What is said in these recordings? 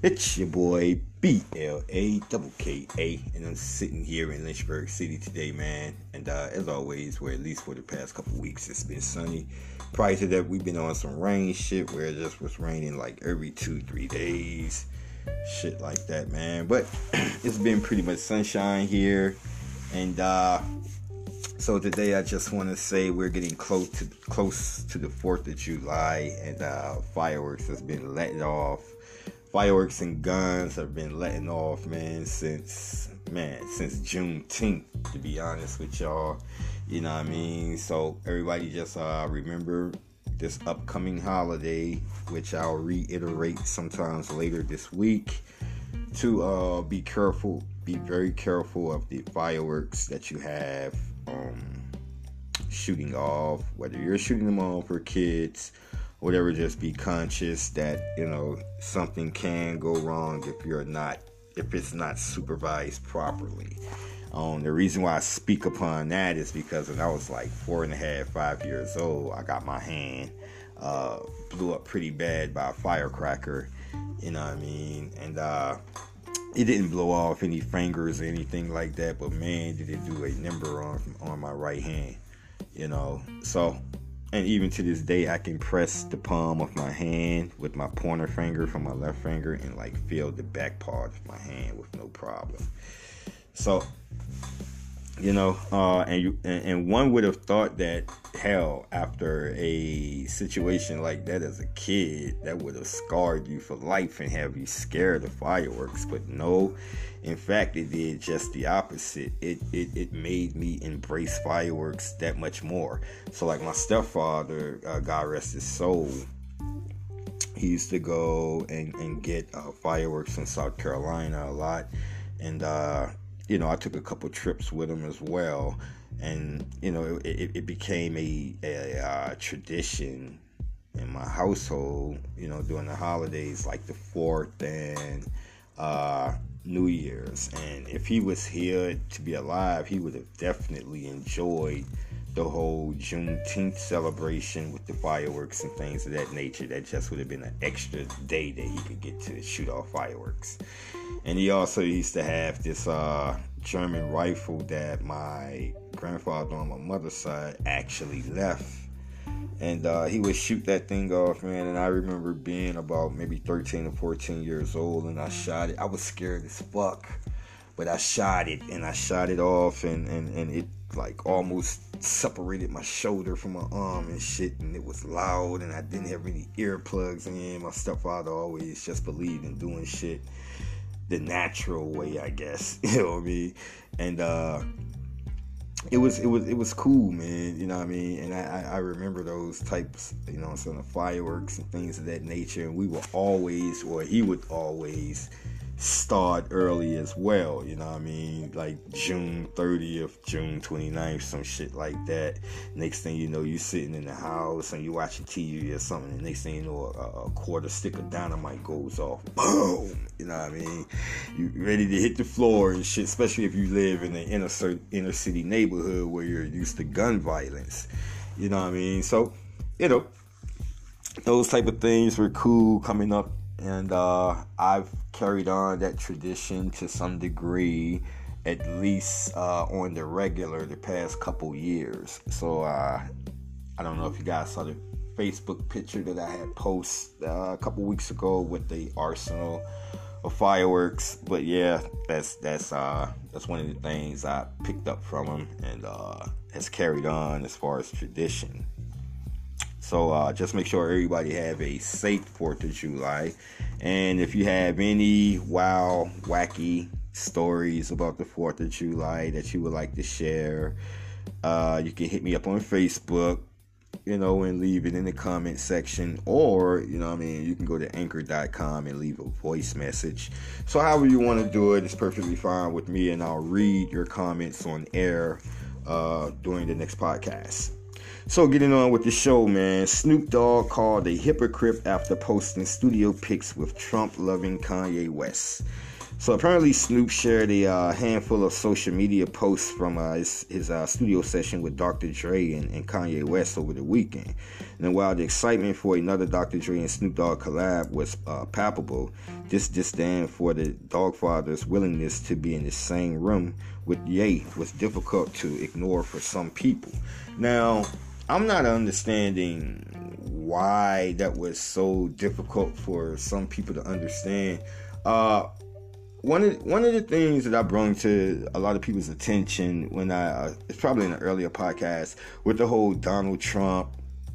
It's your boy B L A double K A, and I'm sitting here in Lynchburg City today, man. And uh, as always, where at least for the past couple weeks, it's been sunny. Prior to that, we've been on some rain shit where it just was raining like every two, three days, shit like that, man. But it's been pretty much sunshine here, and uh, so today I just want to say we're getting close to close to the Fourth of July, and uh, fireworks has been letting off fireworks and guns have been letting off, man, since man, since Juneteenth, to be honest with y'all. You know what I mean? So everybody just uh remember this upcoming holiday, which I'll reiterate sometimes later this week, to uh be careful, be very careful of the fireworks that you have um shooting off, whether you're shooting them off for kids whatever, just be conscious that, you know, something can go wrong if you're not, if it's not supervised properly. Um, the reason why I speak upon that is because when I was like four and a half, five years old, I got my hand uh, blew up pretty bad by a firecracker. You know what I mean? And uh, it didn't blow off any fingers or anything like that, but man, did it do a number on on my right hand. You know, so and even to this day i can press the palm of my hand with my pointer finger from my left finger and like feel the back part of my hand with no problem. So you know uh, and you and, and, one would have thought that hell after a situation like that as a kid that would have scarred you for life and have you scared of fireworks. But no in fact it did just the opposite. It it, it made me embrace fireworks that much more. So like my stepfather uh, god rest his soul he used to go and, and get uh, fireworks in south carolina a lot. And uh, you know, I took a couple trips with him as well, and you know, it, it became a, a, tradition in my household. You know, during the holidays like the Fourth and uh, New Year's, and if he was here to be alive, he would have definitely enjoyed the whole Juneteenth celebration with the fireworks and things of that nature. That just would have been an extra day that he could get to shoot off fireworks. And he also used to have this uh, German rifle that my grandfather on my mother's side actually left. And uh, he would shoot that thing off, man. And I remember being about maybe 13 or 14 years old, and I shot it. I was scared as fuck, but I shot it, and I shot it off, and, and, and it like almost separated my shoulder from my arm and shit and it was loud and I didn't have any earplugs in. My stepfather always just believed in doing shit the natural way, I guess. You know what I mean? And uh it was it was it was cool, man. You know what I mean? And I, I remember those types, you know, some of fireworks and things of that nature. And we were always, or he would always start early as well, you know what I mean? Like June 30th, June 29th, some shit like that. Next thing you know, you sitting in the house and you watching TV or something. And next thing you know, a, a, quarter stick of dynamite goes off. Boom! You know what I mean? You ready to hit the floor and shit, especially if you live in an inner, inner city neighborhood where you're used to gun violence. You know what I mean? So, you know, those type of things were cool coming up and uh, I've carried on that tradition to some degree, at least uh, on the regular, the past couple years. So uh, I don't know if you guys saw the Facebook picture that I had posted uh, a couple weeks ago with the arsenal of fireworks. But yeah, that's that's uh, that's one of the things I picked up from him and uh, has carried on as far as tradition. So uh, just make sure everybody have a safe Fourth of July. And if you have any wow, wacky stories about the Fourth of July that you would like to share, uh, you can hit me up on Facebook, you know, and leave it in the comment section. Or, you know, I mean, you can go to anchor.com and leave a voice message. So, however you want to do it, it's perfectly fine with me, and I'll read your comments on air uh, during the next podcast. So getting on with the show, man. Snoop Dogg called a hypocrite after posting studio pics with Trump-loving Kanye West. So apparently, Snoop shared a uh, handful of social media posts from uh, his, his uh, studio session with Dr. Dre and, and, Kanye West over the weekend. And while the excitement for another Dr. Dre and Snoop Dogg collab was uh, palpable, this disdain for the Dogfather's willingness to be in the same room with Ye was difficult to ignore for some people. Now, I'm not understanding why that was so difficult for some people to understand. Uh, one of one of the things that I brought to a lot of people's attention when I uh, it's probably in an earlier podcast with the whole Donald Trump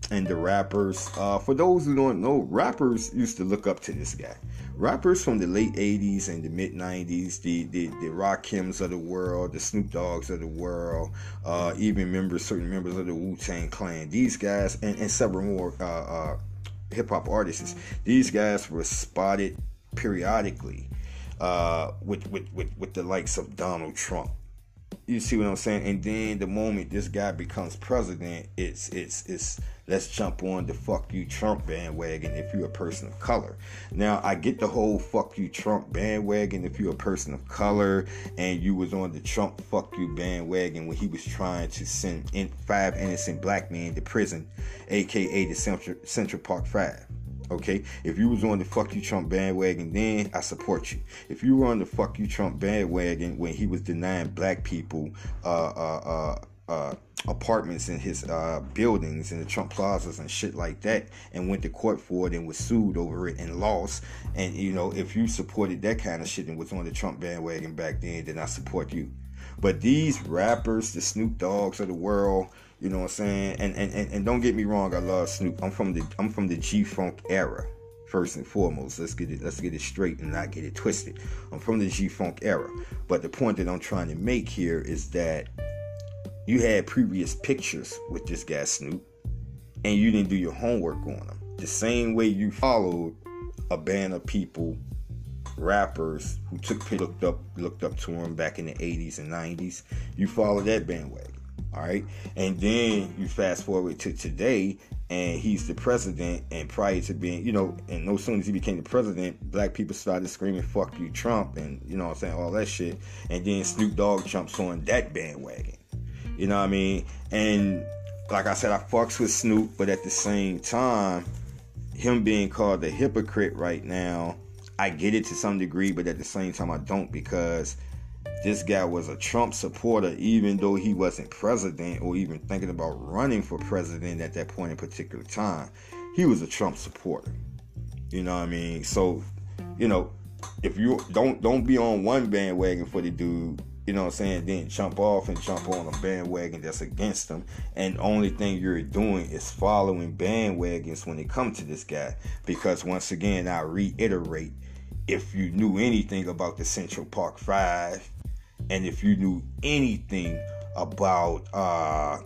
and the rappers. Uh, for those who don't know, rappers used to look up to this guy. Rappers from the late '80s and the mid '90s, the the, the Rakims of the world, the Snoop Doggs of the world, uh, even members, certain members of the Wu Tang Clan. These guys and, and several more uh, uh hip hop artists. These guys were spotted periodically uh, with, with, with, with the likes of Donald Trump. You see what I'm saying? And then the moment this guy becomes president, it's it's it's let's jump on the fuck you Trump bandwagon if you're a person of color. Now I get the whole fuck you Trump bandwagon if you're a person of color and you was on the Trump fuck you bandwagon when he was trying to send in five innocent black men to prison, aka the Central, Central Park Five. Okay, if you was on the fuck you Trump bandwagon, then I support you. If you were on the fuck you Trump bandwagon when he was denying black people uh, uh, uh, uh apartments in his uh, buildings in the Trump plazas and shit like that, and went to court for it and was sued over it and lost, and you know if you supported that kind of shit and was on the Trump bandwagon back then, then I support you. But these rappers, the Snoop Doggs of the world, you know what I'm saying? And and, and, and don't get me wrong, I love Snoop. I'm from the I'm from the G Funk era. First and foremost, let's get it let's get it straight and not get it twisted. I'm from the G Funk era. But the point that I'm trying to make here is that you had previous pictures with this guy Snoop and you didn't do your homework on him. The same way you followed a band of people rappers who took looked up looked up to him back in the 80s and 90s you followed that bandwagon all right. And then you fast forward to today, and he's the president. And prior to being, you know, and no sooner as he became the president, black people started screaming, fuck you, Trump, and, you know I'm saying, all that shit. And then Snoop Dogg jumps on that bandwagon. You know what I mean? And like I said, I fucks with Snoop, but at the same time, him being called a hypocrite right now, I get it to some degree, but at the same time, I don't because this guy was a Trump supporter, even though he wasn't president or even thinking about running for president at that point in particular time. He was a Trump supporter. You know what I mean? So, you know, if you don't don't be on one bandwagon for the dude, you know what I'm saying, then jump off and jump on a bandwagon that's against him. And only thing you're doing is following bandwagons when it comes to this guy. Because once again, I reiterate, if you knew anything about the Central Park Five, and if you knew anything about uh,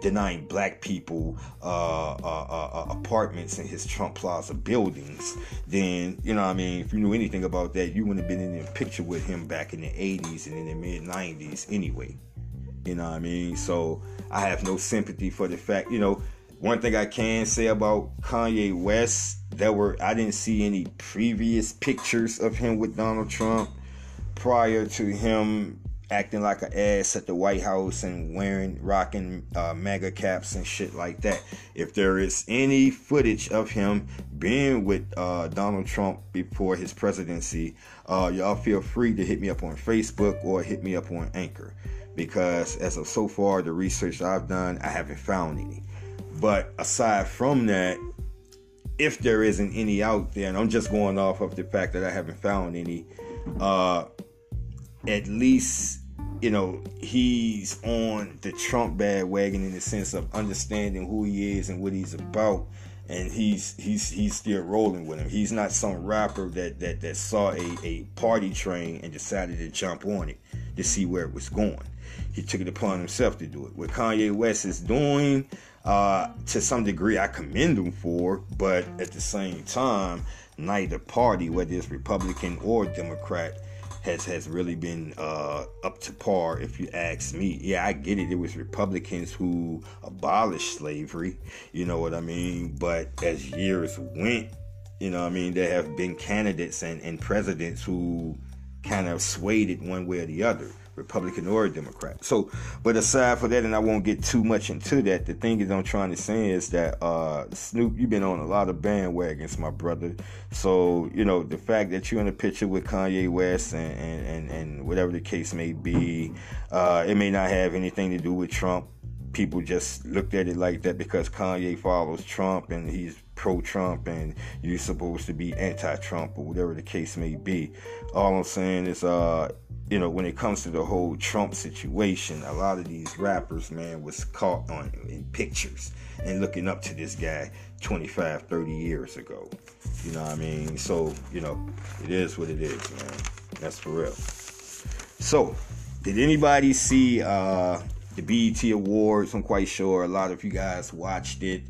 denying black people uh, uh, uh, uh, apartments in his Trump Plaza buildings, then, you know I mean, if you knew anything about that, you wouldn't have been in the picture with him back in the 80s and in the mid 90s anyway. You know what I mean? So I have no sympathy for the fact, you know, one thing I can say about Kanye West, that were I didn't see any previous pictures of him with Donald Trump prior to him acting like an ass at the White House and wearing, rocking uh, MAGA caps and shit like that. If there is any footage of him being with uh, Donald Trump before his presidency, uh, y'all feel free to hit me up on Facebook or hit me up on Anchor. Because as of so far, the research I've done, I haven't found any. But aside from that, if there isn't any out there, and I'm just going off of the fact that I haven't found any, uh, at least you know he's on the Trump bandwagon in the sense of understanding who he is and what he's about and he's he's he's still rolling with him. He's not some rapper that that that saw a, a party train and decided to jump on it to see where it was going. He took it upon himself to do it. What Kanye West is doing, uh, to some degree, I commend them for, but at the same time, neither party, whether it's Republican or Democrat, has has really been uh, up to par, if you ask me. Yeah, I get it. It was Republicans who abolished slavery. You know what I mean? But as years went, you know, I mean, there have been candidates and, and presidents who kind of swayed it one way or the other. Republican or a Democrat. So, but aside for that, and I won't get too much into that. The thing is, I'm trying to say is that uh, Snoop, you've been on a lot of bandwagons, my brother. So, you know, the fact that you're in a picture with Kanye West and and, and, and whatever the case may be, uh, it may not have anything to do with Trump. People just looked at it like that because Kanye follows Trump and he's pro-Trump and you're supposed to be anti-Trump or whatever the case may be. All I'm saying is, uh, you know, when it comes to the whole Trump situation, a lot of these rappers, man, was caught on in pictures and looking up to this guy 25, 30 years ago. You know what I mean? So, you know, it is what it is, man. That's for real. So, did anybody see uh, the BET Awards? I'm quite sure a lot of you guys watched it.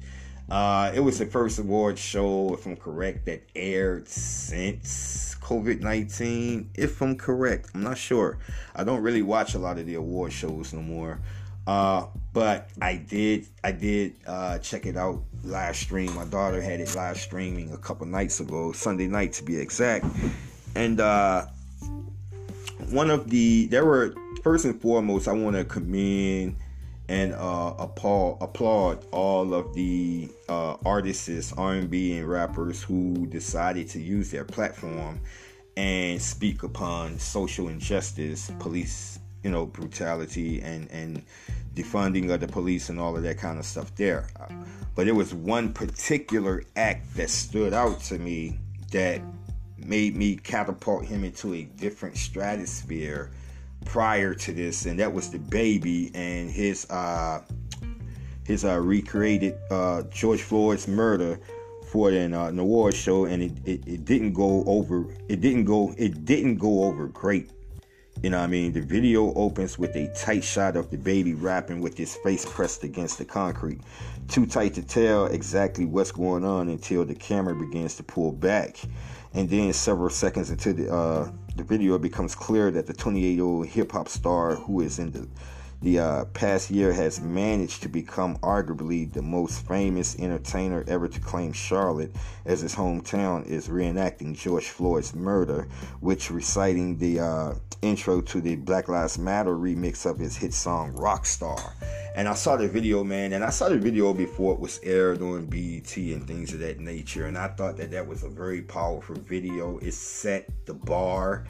Uh, it was the first award show, if I'm correct, that aired since COVID 19, if I'm correct. I'm not sure. I don't really watch a lot of the award shows no more. Uh, but I did I did uh, check it out live stream. My daughter had it live streaming a couple nights ago, Sunday night to be exact. And uh, one of the there were first and foremost, I want to commend and uh, applaud, applaud all of the uh, artists, R&B and rappers who decided to use their platform and speak upon social injustice, police, you know, brutality, and and defunding of the police and all of that kind of stuff there. But there was one particular act that stood out to me that made me catapult him into a different stratosphere prior to this, and that was DaBaby and his uh, his uh, recreated uh, George Floyd's murder for an, uh, award show, and it, it, it didn't go over. It didn't go. It didn't go over great. You know what I mean? The video opens with a tight shot of DaBaby rapping with his face pressed against the concrete. Too tight to tell exactly what's going on until the camera begins to pull back. And then several seconds into the uh, the video, it becomes clear that the 28 year old hip hop star who is in the the uh, past year has managed to become arguably the most famous entertainer ever to claim Charlotte as his hometown is reenacting George Floyd's murder, which reciting the uh, intro to the Black Lives Matter remix of his hit song Rockstar. And I saw the video, man, and I saw the video before it was aired on BET and things of that nature. And I thought that that was a very powerful video. It set the bar,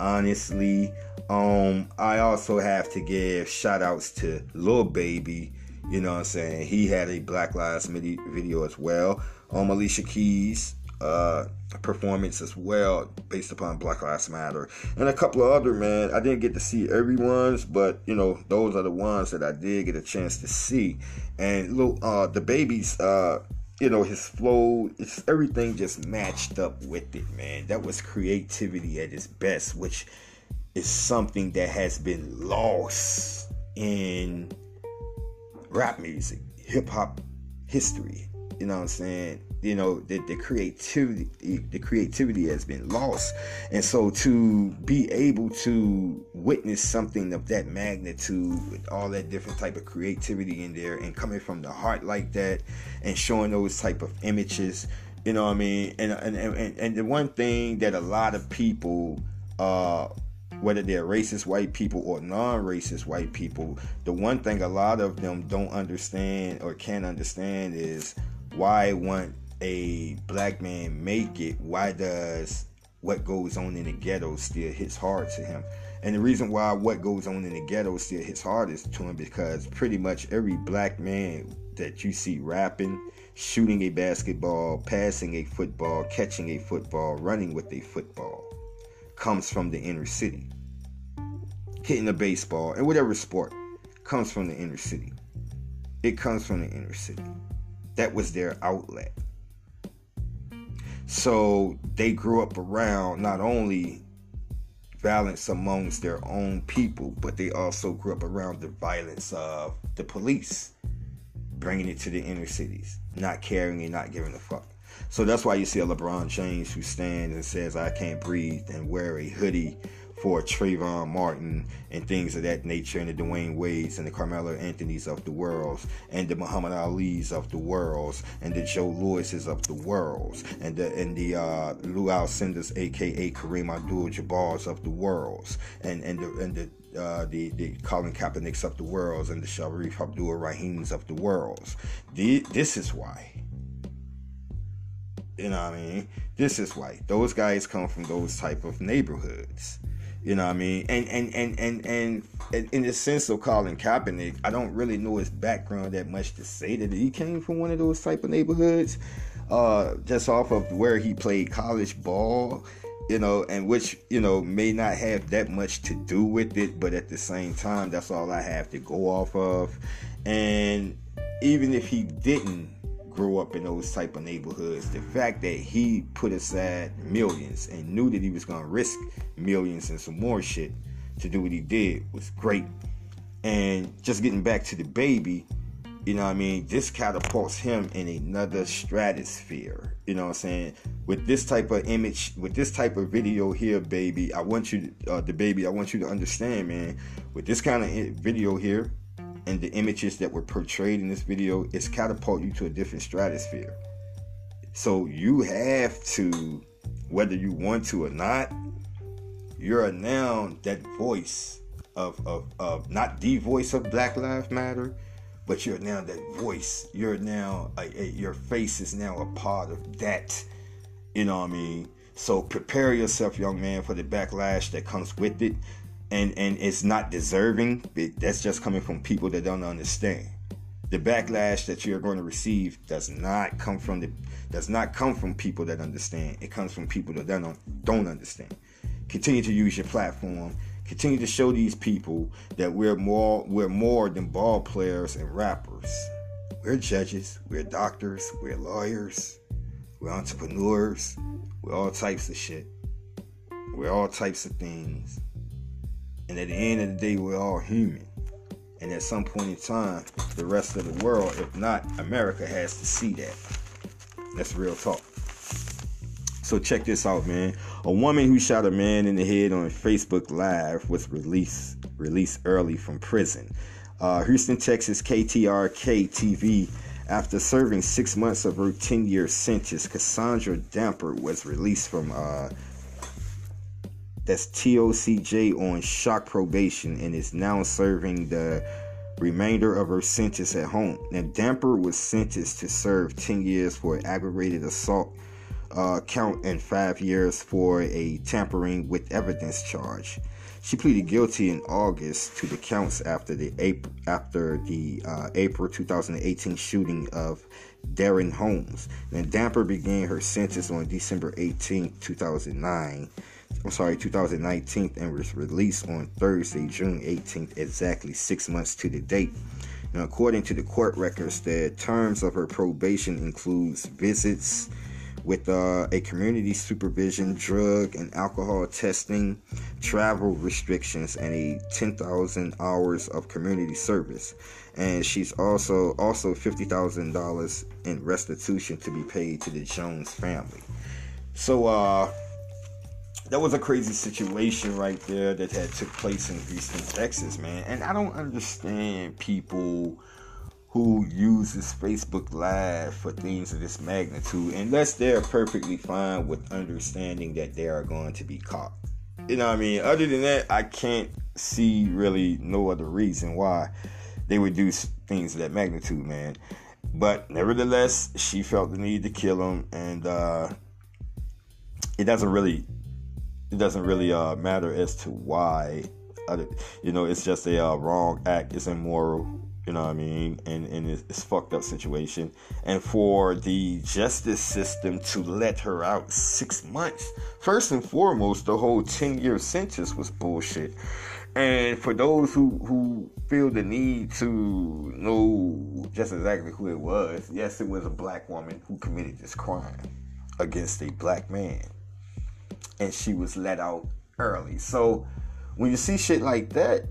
honestly. Um, I also have to give shout outs to Lil Baby. You know what I'm saying? He had a Black Lives Matter video as well. Um, Alicia Keys, uh, performance as well based upon Black Lives Matter and a couple of other man. I didn't get to see everyone's, but you know those are the ones that I did get a chance to see. And little uh, DaBaby's uh, you know his flow, it's everything just matched up with it, man. That was creativity at its best, which is something that has been lost in rap music, hip hop history. You know what I'm saying? You know, the, the creativity the creativity has been lost. And so to be able to witness something of that magnitude with all that different type of creativity in there and coming from the heart like that and showing those type of images, you know what I mean? And and, and, and the one thing that a lot of people uh whether they're racist white people or non-racist white people the one thing a lot of them don't understand or can't understand is why won't a black man make it why does what goes on in the ghetto still hits hard to him and the reason why what goes on in the ghetto still hits hardest to him because pretty much every black man that you see rapping shooting a basketball passing a football catching a football running with a football comes from the inner city. Hitting a baseball and whatever sport comes from the inner city. It comes from the inner city. That was their outlet. So they grew up around not only violence amongst their own people, but they also grew up around the violence of the police, bringing it to the inner cities, not caring and not giving a fuck. So that's why you see a LeBron James who stands and says, I can't breathe and wear a hoodie for Trayvon Martin and things of that nature, and the Dwyane Wades and the Carmelo Anthony's of the worlds, and the Muhammad Ali's of the worlds, and the Joe Louis's of the worlds, and the and the uh, Lou Alcindor's, aka Kareem Abdul-Jabbar's of the worlds, and and the and the uh, the, the Colin Kaepernick's of the worlds and the Shareef Abdur-Rahim's of the worlds. The, this is why. You know what I mean? This is why. Those guys come from those type of neighborhoods. You know what I mean? And and and and and in the sense of Colin Kaepernick, I don't really know his background that much to say that he came from one of those type of neighborhoods. Uh, just off of where he played college ball, you know, and which you know may not have that much to do with it, but at the same time, that's all I have to go off of. And even if he didn't grow up in those type of neighborhoods. The fact that he put aside millions and knew that he was gonna risk millions and some more shit to do what he did was great. And just getting back to DaBaby, you know what I mean? This catapults him in another stratosphere. You know what I'm saying? With this type of image, with this type of video here, baby, I want you, to, uh, DaBaby, I want you to understand, man. With this kind of video here, and the images that were portrayed in this video is catapult you to a different stratosphere. So you have to, whether you want to or not, you're now that voice of, of, of not the voice of Black Lives Matter, but you're now that voice. You're now, a, a, your face is now a part of that. You know what I mean? So prepare yourself, young man, for the backlash that comes with it and and it's not deserving that's just coming from people that don't understand. The backlash that you're going to receive does not come from the does not come from people that understand. It comes from people that don't don't understand. Continue to use your platform. Continue to show these people that we're more we're more than ball players and rappers. We're judges we're doctors we're lawyers we're entrepreneurs we're all types of shit. We're all types of things and at the end of the day, we're all human. And at some point in time, the rest of the world, if not America, has to see that. That's real talk. So check this out, man. A woman who shot a man in the head on Facebook Live was released released early from prison. Uh, Houston, Texas, KTRK TV. After serving six months of her 10-year sentence, Cassandra Damper was released from uh, that's TOCJ on shock probation and is now serving the remainder of her sentence at home. Now, Damper was sentenced to serve 10 years for aggravated assault uh, count and five years for a tampering with evidence charge. She pleaded guilty in August to the counts after the April, after the uh, April 2018 shooting of Darren Holmes. Then Damper began her sentence on December 18, 2009. I'm sorry, 2019, and was released on Thursday, June 18th, exactly six months to the date. Now, according to the court records, the terms of her probation includes visits with uh, a community supervision, drug and alcohol testing, travel restrictions, and a 10,000 hours of community service. And she's also also $50,000 in restitution to be paid to the Jones family. So, uh, that was a crazy situation right there that had took place in Houston, Texas, man. And I don't understand people who uses Facebook Live for things of this magnitude unless they're perfectly fine with understanding that they are going to be caught. You know what I mean? Other than that, I can't see really no other reason why they would do things of that magnitude, man. But nevertheless, she felt the need to kill him, and uh, it doesn't really it doesn't really uh, matter as to why. you know, it's just a uh, wrong act. It's immoral. You know what I mean? And and it's, it's fucked up situation. And for the justice system to let her out six months, first and foremost, the whole ten year sentence was bullshit. And for those who, who feel the need to know just exactly who it was, yes, it was a black woman who committed this crime against a black man and she was let out early. So when you see shit like that,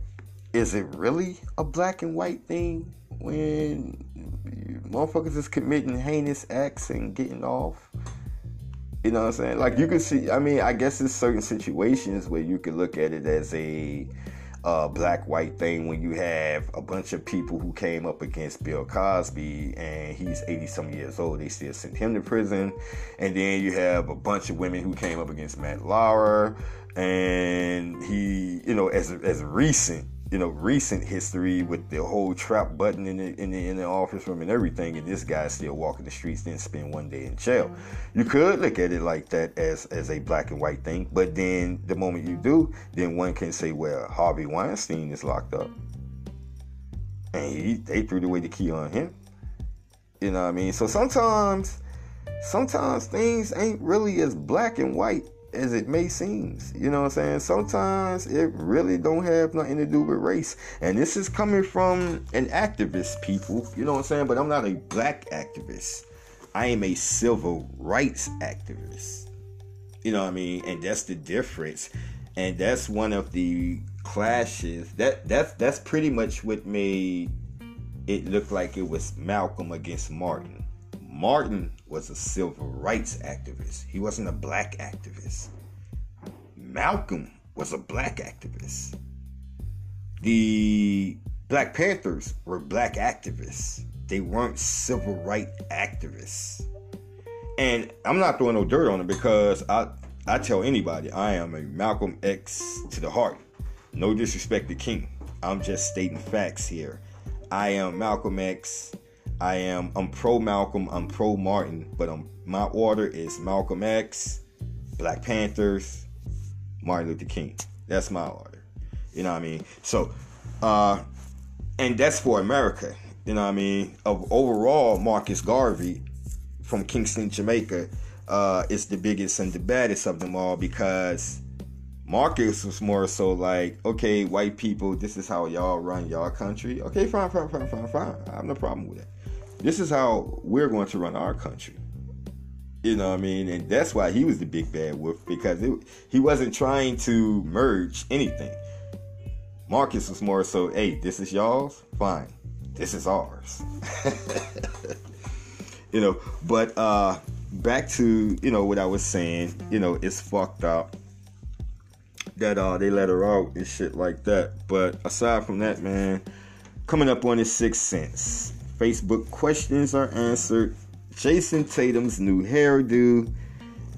is it really a black and white thing when motherfuckers is committing heinous acts and getting off? You know what I'm saying? Like you can see. I mean, I guess there's certain situations where you can look at it as a uh, black white thing when you have a bunch of people who came up against Bill Cosby and he's 80 some years old. They still sent him to prison. And then you have a bunch of women who came up against Matt Lauer and he, you know, as as recent you know recent history with the whole trap button in the, in the in the office room and everything, and this guy still walking the streets, then spend one day in jail. Mm-hmm. You could look at it like that as as a black and white thing, but then the moment you do, then one can say, well, Harvey Weinstein is locked up, and he they threw away the key on him. You know what I mean? So sometimes, sometimes things ain't really as black and white as it may seem. You know what I'm saying? Sometimes it really don't have nothing to do with race. And this is coming from an activist, people. You know what I'm saying? But I'm not a black activist. I am a civil rights activist. You know what I mean? And that's the difference. And that's one of the clashes. That that's that's pretty much what made it look like it was Malcolm against Martin. Martin was a civil rights activist. He wasn't a black activist. Malcolm was a black activist. The Black Panthers were black activists. They weren't civil rights activists. And I'm not throwing no dirt on them because I I tell anybody I am a Malcolm X to the heart. No disrespect to King. I'm just stating facts here. I am Malcolm X I am I'm pro Malcolm, I'm pro Martin, but I'm, my order is Malcolm X, Black Panthers, Martin Luther King. That's my order. You know what I mean? So, uh, and that's for America. You know what I mean? Of overall, Marcus Garvey from Kingston, Jamaica, uh, is the biggest and the baddest of them all because Marcus was more so like, okay, white people, this is how y'all run y'all country. Okay, fine, fine, fine, fine, fine. I have no problem with that this is how we're going to run our country. You know what I mean? And that's why he was the big bad wolf because it, he wasn't trying to merge anything. Marcus was more so, hey, this is y'all's, fine. This is ours. you know, but uh back to, you know, what I was saying, you know, it's fucked up that uh they let her out and shit like that. But aside from that, man, coming up on his sixth sense. Facebook questions are answered. Jason Tatum's new hairdo.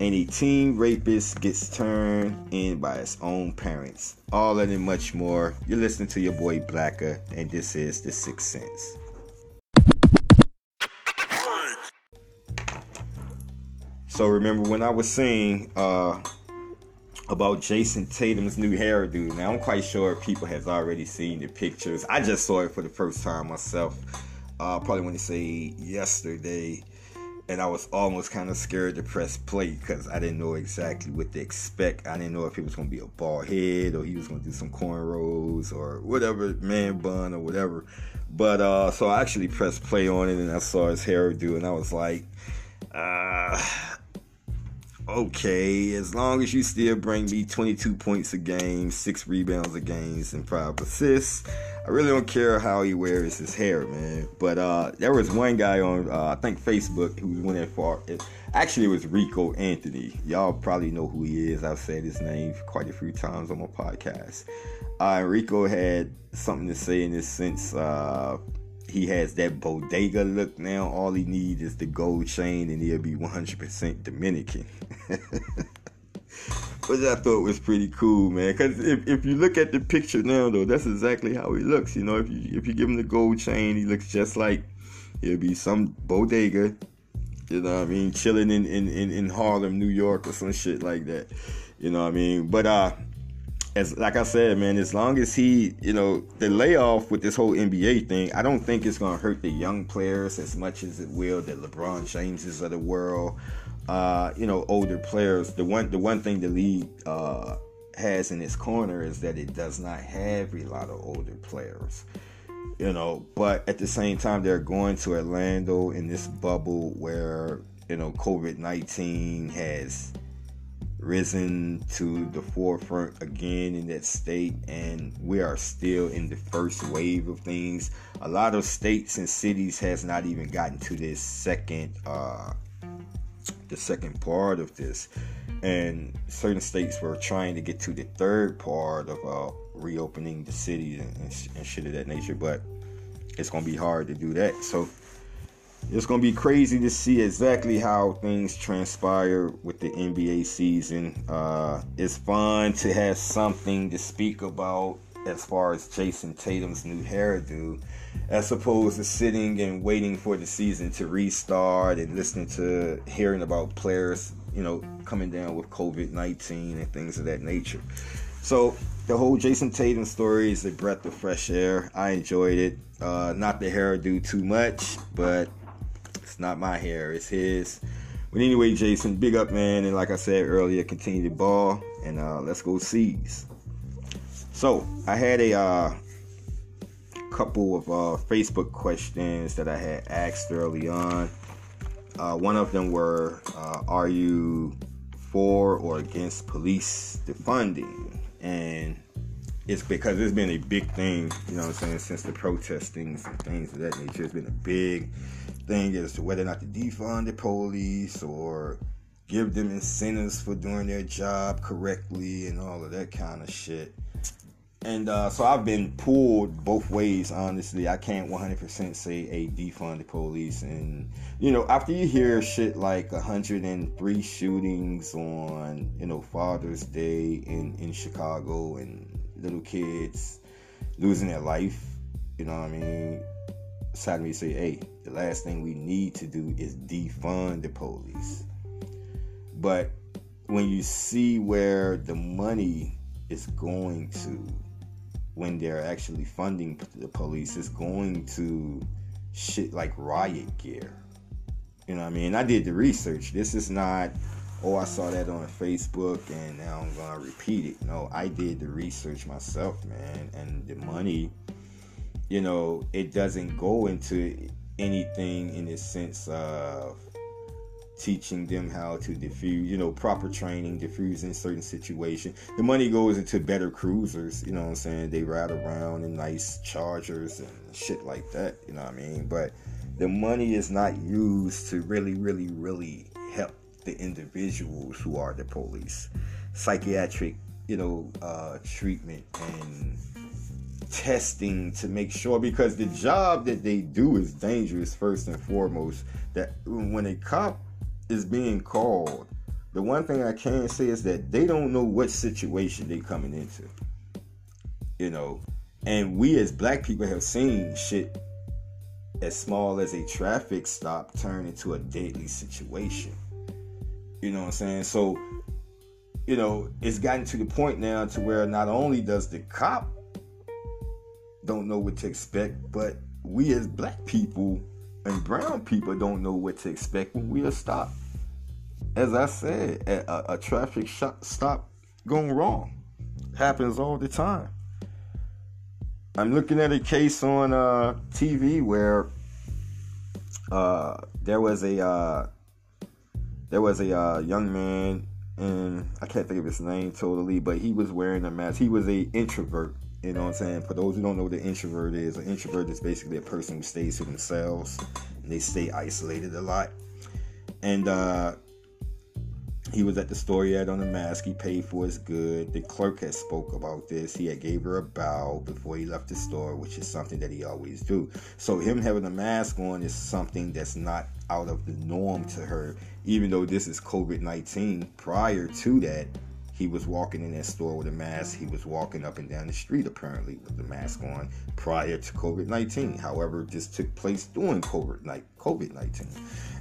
And a teen rapist gets turned in by his own parents. All that and much more. You're listening to your boy Blacker, and this is The Sixth Sense. So remember when I was saying uh, about Jason Tatum's new hairdo. Now I'm quite sure people has already seen the pictures. I just saw it for the first time myself uh, probably want to say yesterday, and I was almost kind of scared to press play because I didn't know exactly what to expect. I didn't know if it was going to be a bald head or he was going to do some cornrows or whatever, man bun or whatever. But uh, so I actually pressed play on it and I saw his hairdo and I was like, uh, okay, as long as you still bring me 22 points a game, six rebounds a game, and five assists, I really don't care how he wears his hair, man. But uh, there was one guy on, uh, I think Facebook, who went that far. It, actually, it was Rico Anthony. Y'all probably know who he is. I've said his name quite a few times on my podcast. Uh, Rico had something to say in this sense. He has that bodega look now. All he needs is the gold chain, and he'll be 100% Dominican. which I thought was pretty cool, man. Because if, if you look at the picture now, though, that's exactly how he looks. You know, if you if you give him the gold chain, he looks just like he'll be some bodega. You know what I mean? Chilling in, in, in, in Harlem, New York, or some shit like that. You know what I mean? But uh, as like I said, man, as long as he, you know, the layoff with this whole NBA thing, I don't think it's gonna hurt the young players as much as it will the LeBron Jameses of the world uh, you know, older players. The one the one thing the league uh, has in its corner is that it does not have a lot of older players. You know, but at the same time, they're going to Orlando in this bubble where you know COVID nineteen has risen to the forefront again in that state, and we are still in the first wave of things. A lot of states and cities has not even gotten to this second uh, the second part of this, and certain states were trying to get to the third part of uh, reopening the cities and, and, and shit of that nature. But it's gonna be hard to do that. So it's gonna be crazy to see exactly how things transpire with the NBA season. Uh, it's fun to have something to speak about as far as Jason Tatum's new hairdo, as opposed to sitting and waiting for the season to restart and listening to hearing about players, you know, coming down with COVID 19 and things of that nature. So the whole Jason Tatum story is a breath of fresh air. I enjoyed it. Uh, not the hairdo too much, but it's not my hair, it's his. But anyway, Jason, big up, man. And like I said earlier, continue to ball and uh, let's go C's. So I had a uh, couple of uh, Facebook questions that I had asked early on. Uh, one of them were, uh, "Are you for or against police defunding?" And it's because it's been a big thing, you know what I'm saying, since the protestings and things of that nature. It's been a big thing as to whether or not to defund the police or give them incentives for doing their job correctly and all of that kind of shit and uh, so I've been pulled both ways. Honestly, I can't 100% say a defund the police. And you know, after you hear shit like 103 shootings on you know Father's Day in in Chicago and little kids losing their life, you know what I mean? It's time to say, hey, the last thing we need to do is defund the police. But when you see where the money is going to when they're actually funding the police it's going to shit like riot gear. You know what I mean? I did the research. This is not, oh, I saw that on Facebook and now I'm going to repeat it. No, I did the research myself, man. And the money, you know, it doesn't go into anything in the sense of teaching them how to diffuse, you know, proper training, diffusing in certain situations. The money goes into better cruisers, you know what I'm saying? They ride around in nice chargers and shit like that, you know what I mean? But the money is not used to really, really, really help the individuals who are the police. Psychiatric, you know, uh, treatment and testing to make sure because the job that they do is dangerous first and foremost that when a cop is being called, the one thing I can say is that they don't know what situation they're coming into. You know, and we as black people have seen shit as small as a traffic stop turn into a deadly situation. You know what I'm saying? So, you know, it's gotten to the point now to where not only does the cop don't know what to expect, but we as black people and brown people don't know what to expect when we are stopped. As I said, a, a traffic stop going wrong happens all the time. I'm looking at a case on uh, TV where uh, there was a uh, there was a uh, young man, and I can't think of his name totally, but he was wearing a mask. He was a introvert, you know what I'm saying? For those who don't know what an introvert is, an introvert is basically a person who stays to themselves and they stay isolated a lot. And uh, he was at the store. He had on a mask. He paid for his good. The clerk had spoke about this. He had gave her a bow before he left the store, which is something that he always do. So him having a mask on is something that's not out of the norm to her. Even though this is COVID nineteen, prior to that, he was walking in that store with a mask. He was walking up and down the street apparently with the mask on prior to COVID 19. However, this took place during COVID 19.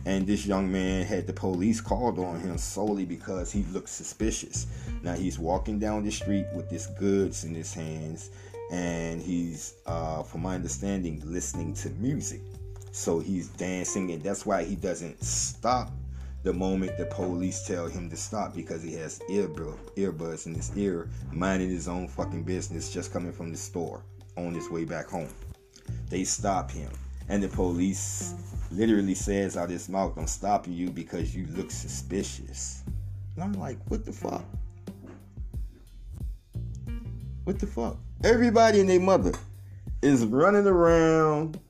And this young man had the police called on him solely because he looked suspicious. Now he's walking down the street with this goods in his hands and he's, uh, from my understanding, listening to music. So he's dancing, and that's why he doesn't stop the moment the police tell him to stop because he has earbud, earbuds in his ear, minding his own fucking business, just coming from the store on his way back home. They stop him, and the police literally says out his mouth, "I'm stopping you because you look suspicious." And I'm like, "What the fuck? What the fuck?" Everybody and their mother is running around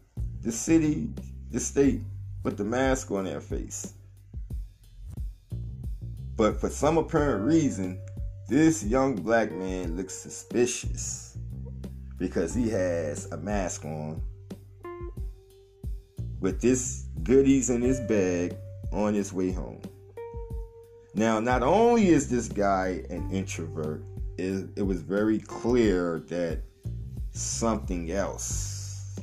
the city, the state, with the mask on their face But for some apparent reason, this young black man looks suspicious because he has a mask on with this goodies in his bag on his way home. Now, not only is this guy an introvert, it, it was very clear that something else,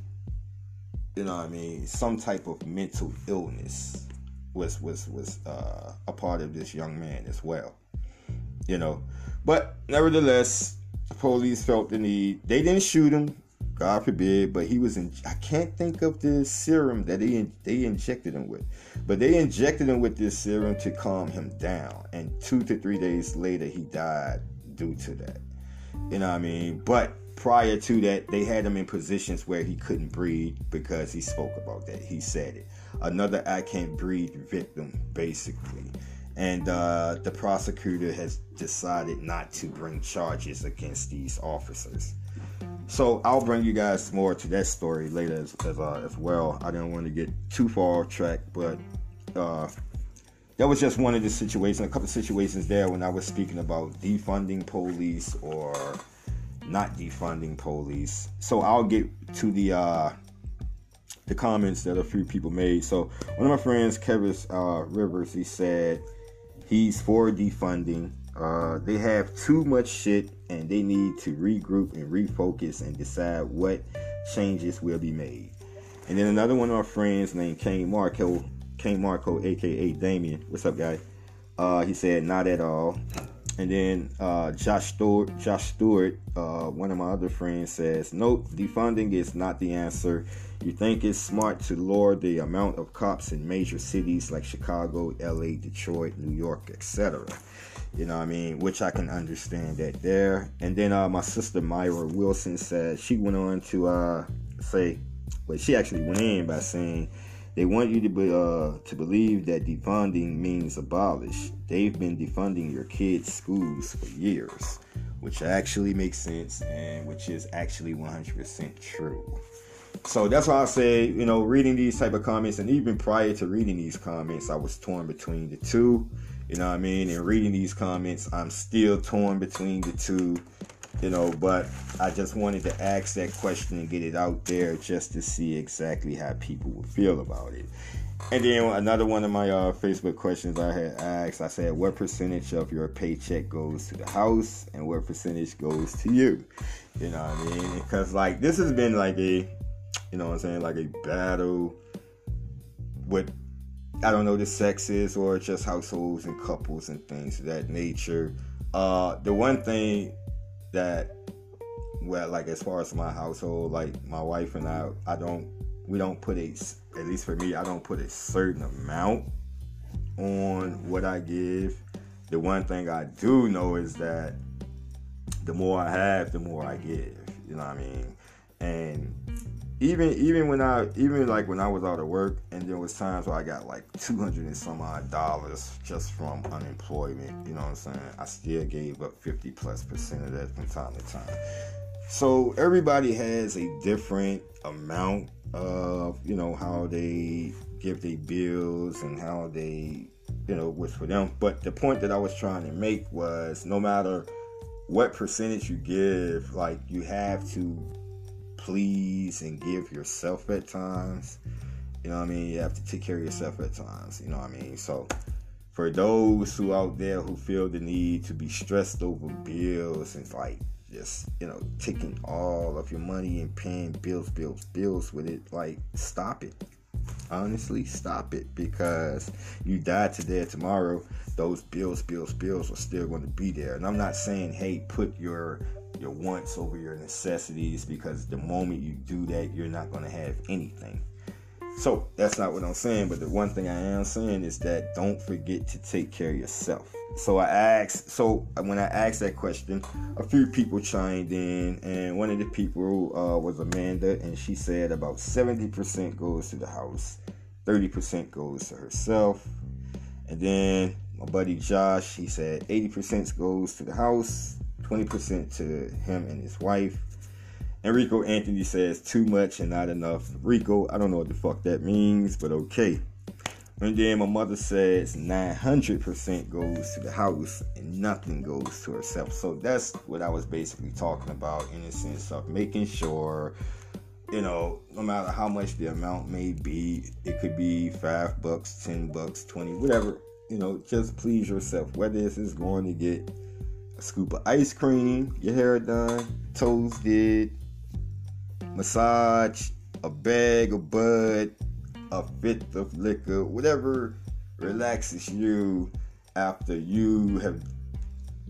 you know what I mean, some type of mental illness was was was uh, a part of this young man as well. You know, but nevertheless, the police felt the need. They didn't shoot him, God forbid, but he was in. I can't think of the serum that they they injected him with, but they injected him with this serum to calm him down. And two to three days later, he died due to that. You know what I mean? But prior to that, they had him in positions where he couldn't breathe because he spoke about that. He said it. Another I can't breathe victim, basically. And uh, the prosecutor has decided not to bring charges against these officers. So I'll bring you guys more to that story later as as, uh, as well. I didn't want to get too far off track, but uh, that was just one of the situations, a couple of situations there when I was speaking about defunding police or not defunding police. So I'll get to the uh, the comments that a few people made. So one of my friends, Kevin uh, Rivers, he said he's for defunding. Uh, they have too much shit and they need to regroup and refocus and decide what changes will be made. And then another one of our friends named Kane Marco, Kane Marco, aka Damien. What's up, guy? Uh, he said not at all. And then uh, Josh Stewart, Josh Stewart, uh, one of my other friends says, nope, defunding is not the answer. You think it's smart to lower the amount of cops in major cities like Chicago, LA, Detroit, New York, etc. You know what I mean? Which I can understand that there. And then uh, my sister Myra Wilson said she went on to uh, say, well, she actually went in by saying they want you to be, uh, to believe that defunding means abolish. They've been defunding your kids' schools for years, which actually makes sense and which is actually 100% true. So that's why I say, you know, reading these type of comments, and even prior to reading these comments, I was torn between the two. You know what I mean? And reading these comments, I'm still torn between the two. You know, but I just wanted to ask that question and get it out there just to see exactly how people would feel about it. And then another one of my uh, Facebook questions I had asked, I said, what percentage of your paycheck goes to the house and what percentage goes to you? You know what I mean? Because like this has been like a, you know what I'm saying, like a battle with I don't know the sexes or just households and couples and things of that nature. Uh, the one thing that, well, like as far as my household, like my wife and I, I don't, we don't put a, at least for me, I don't put a certain amount on what I give. The one thing I do know is that the more I have, the more I give. You know what I mean? And even even when I even like when I was out of work and there was times where I got like two hundred and some odd dollars just from unemployment, you know what I'm saying? I still gave up fifty plus percent of that from time to time. So everybody has a different amount of, you know, how they give their bills and how they you know, was for them. But the point that I was trying to make was no matter what percentage you give, like you have to please and give yourself at times. You know what I mean? You have to take care of yourself at times. You know what I mean? So for those who out there who feel the need to be stressed over bills and like just you know taking all of your money and paying bills, bills, bills with it, like stop it. Honestly, stop it because you die today or tomorrow. Those bills, bills, bills are still going to be there. And I'm not saying, hey, put your your wants over your necessities because the moment you do that, you're not going to have anything. So that's not what I'm saying, but the one thing I am saying is that don't forget to take care of yourself. So I asked, so when I asked that question, a few people chimed in, and one of the people uh, was Amanda, and she said about 70% goes to the house, 30% goes to herself, and then my buddy Josh, he said 80% goes to the house, 20% to him and his wife. Enrico Anthony says too much and not enough. Rico, I don't know what the fuck that means, but okay. And then my mother says 900% goes to the house and nothing goes to herself. So that's what I was basically talking about in the sense of making sure, you know, no matter how much the amount may be, it could be five bucks, ten bucks, twenty, whatever, you know, just please yourself. Whether this is going to get a scoop of ice cream, your hair done, toes did, massage, a bag of bud, a fifth of liquor, whatever relaxes you after you have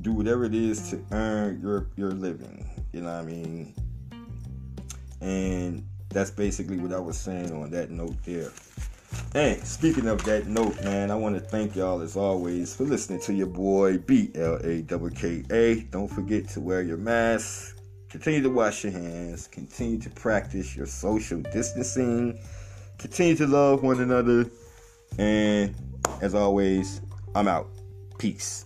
do whatever it is to earn your your living. You know what I mean? And that's basically what I was saying on that note there. And speaking of that note, man, I want to thank y'all as always for listening to your boy B L A W K A. Don't forget to wear your mask. Continue to wash your hands. Continue to practice your social distancing. Continue to love one another. And as always, I'm out. Peace.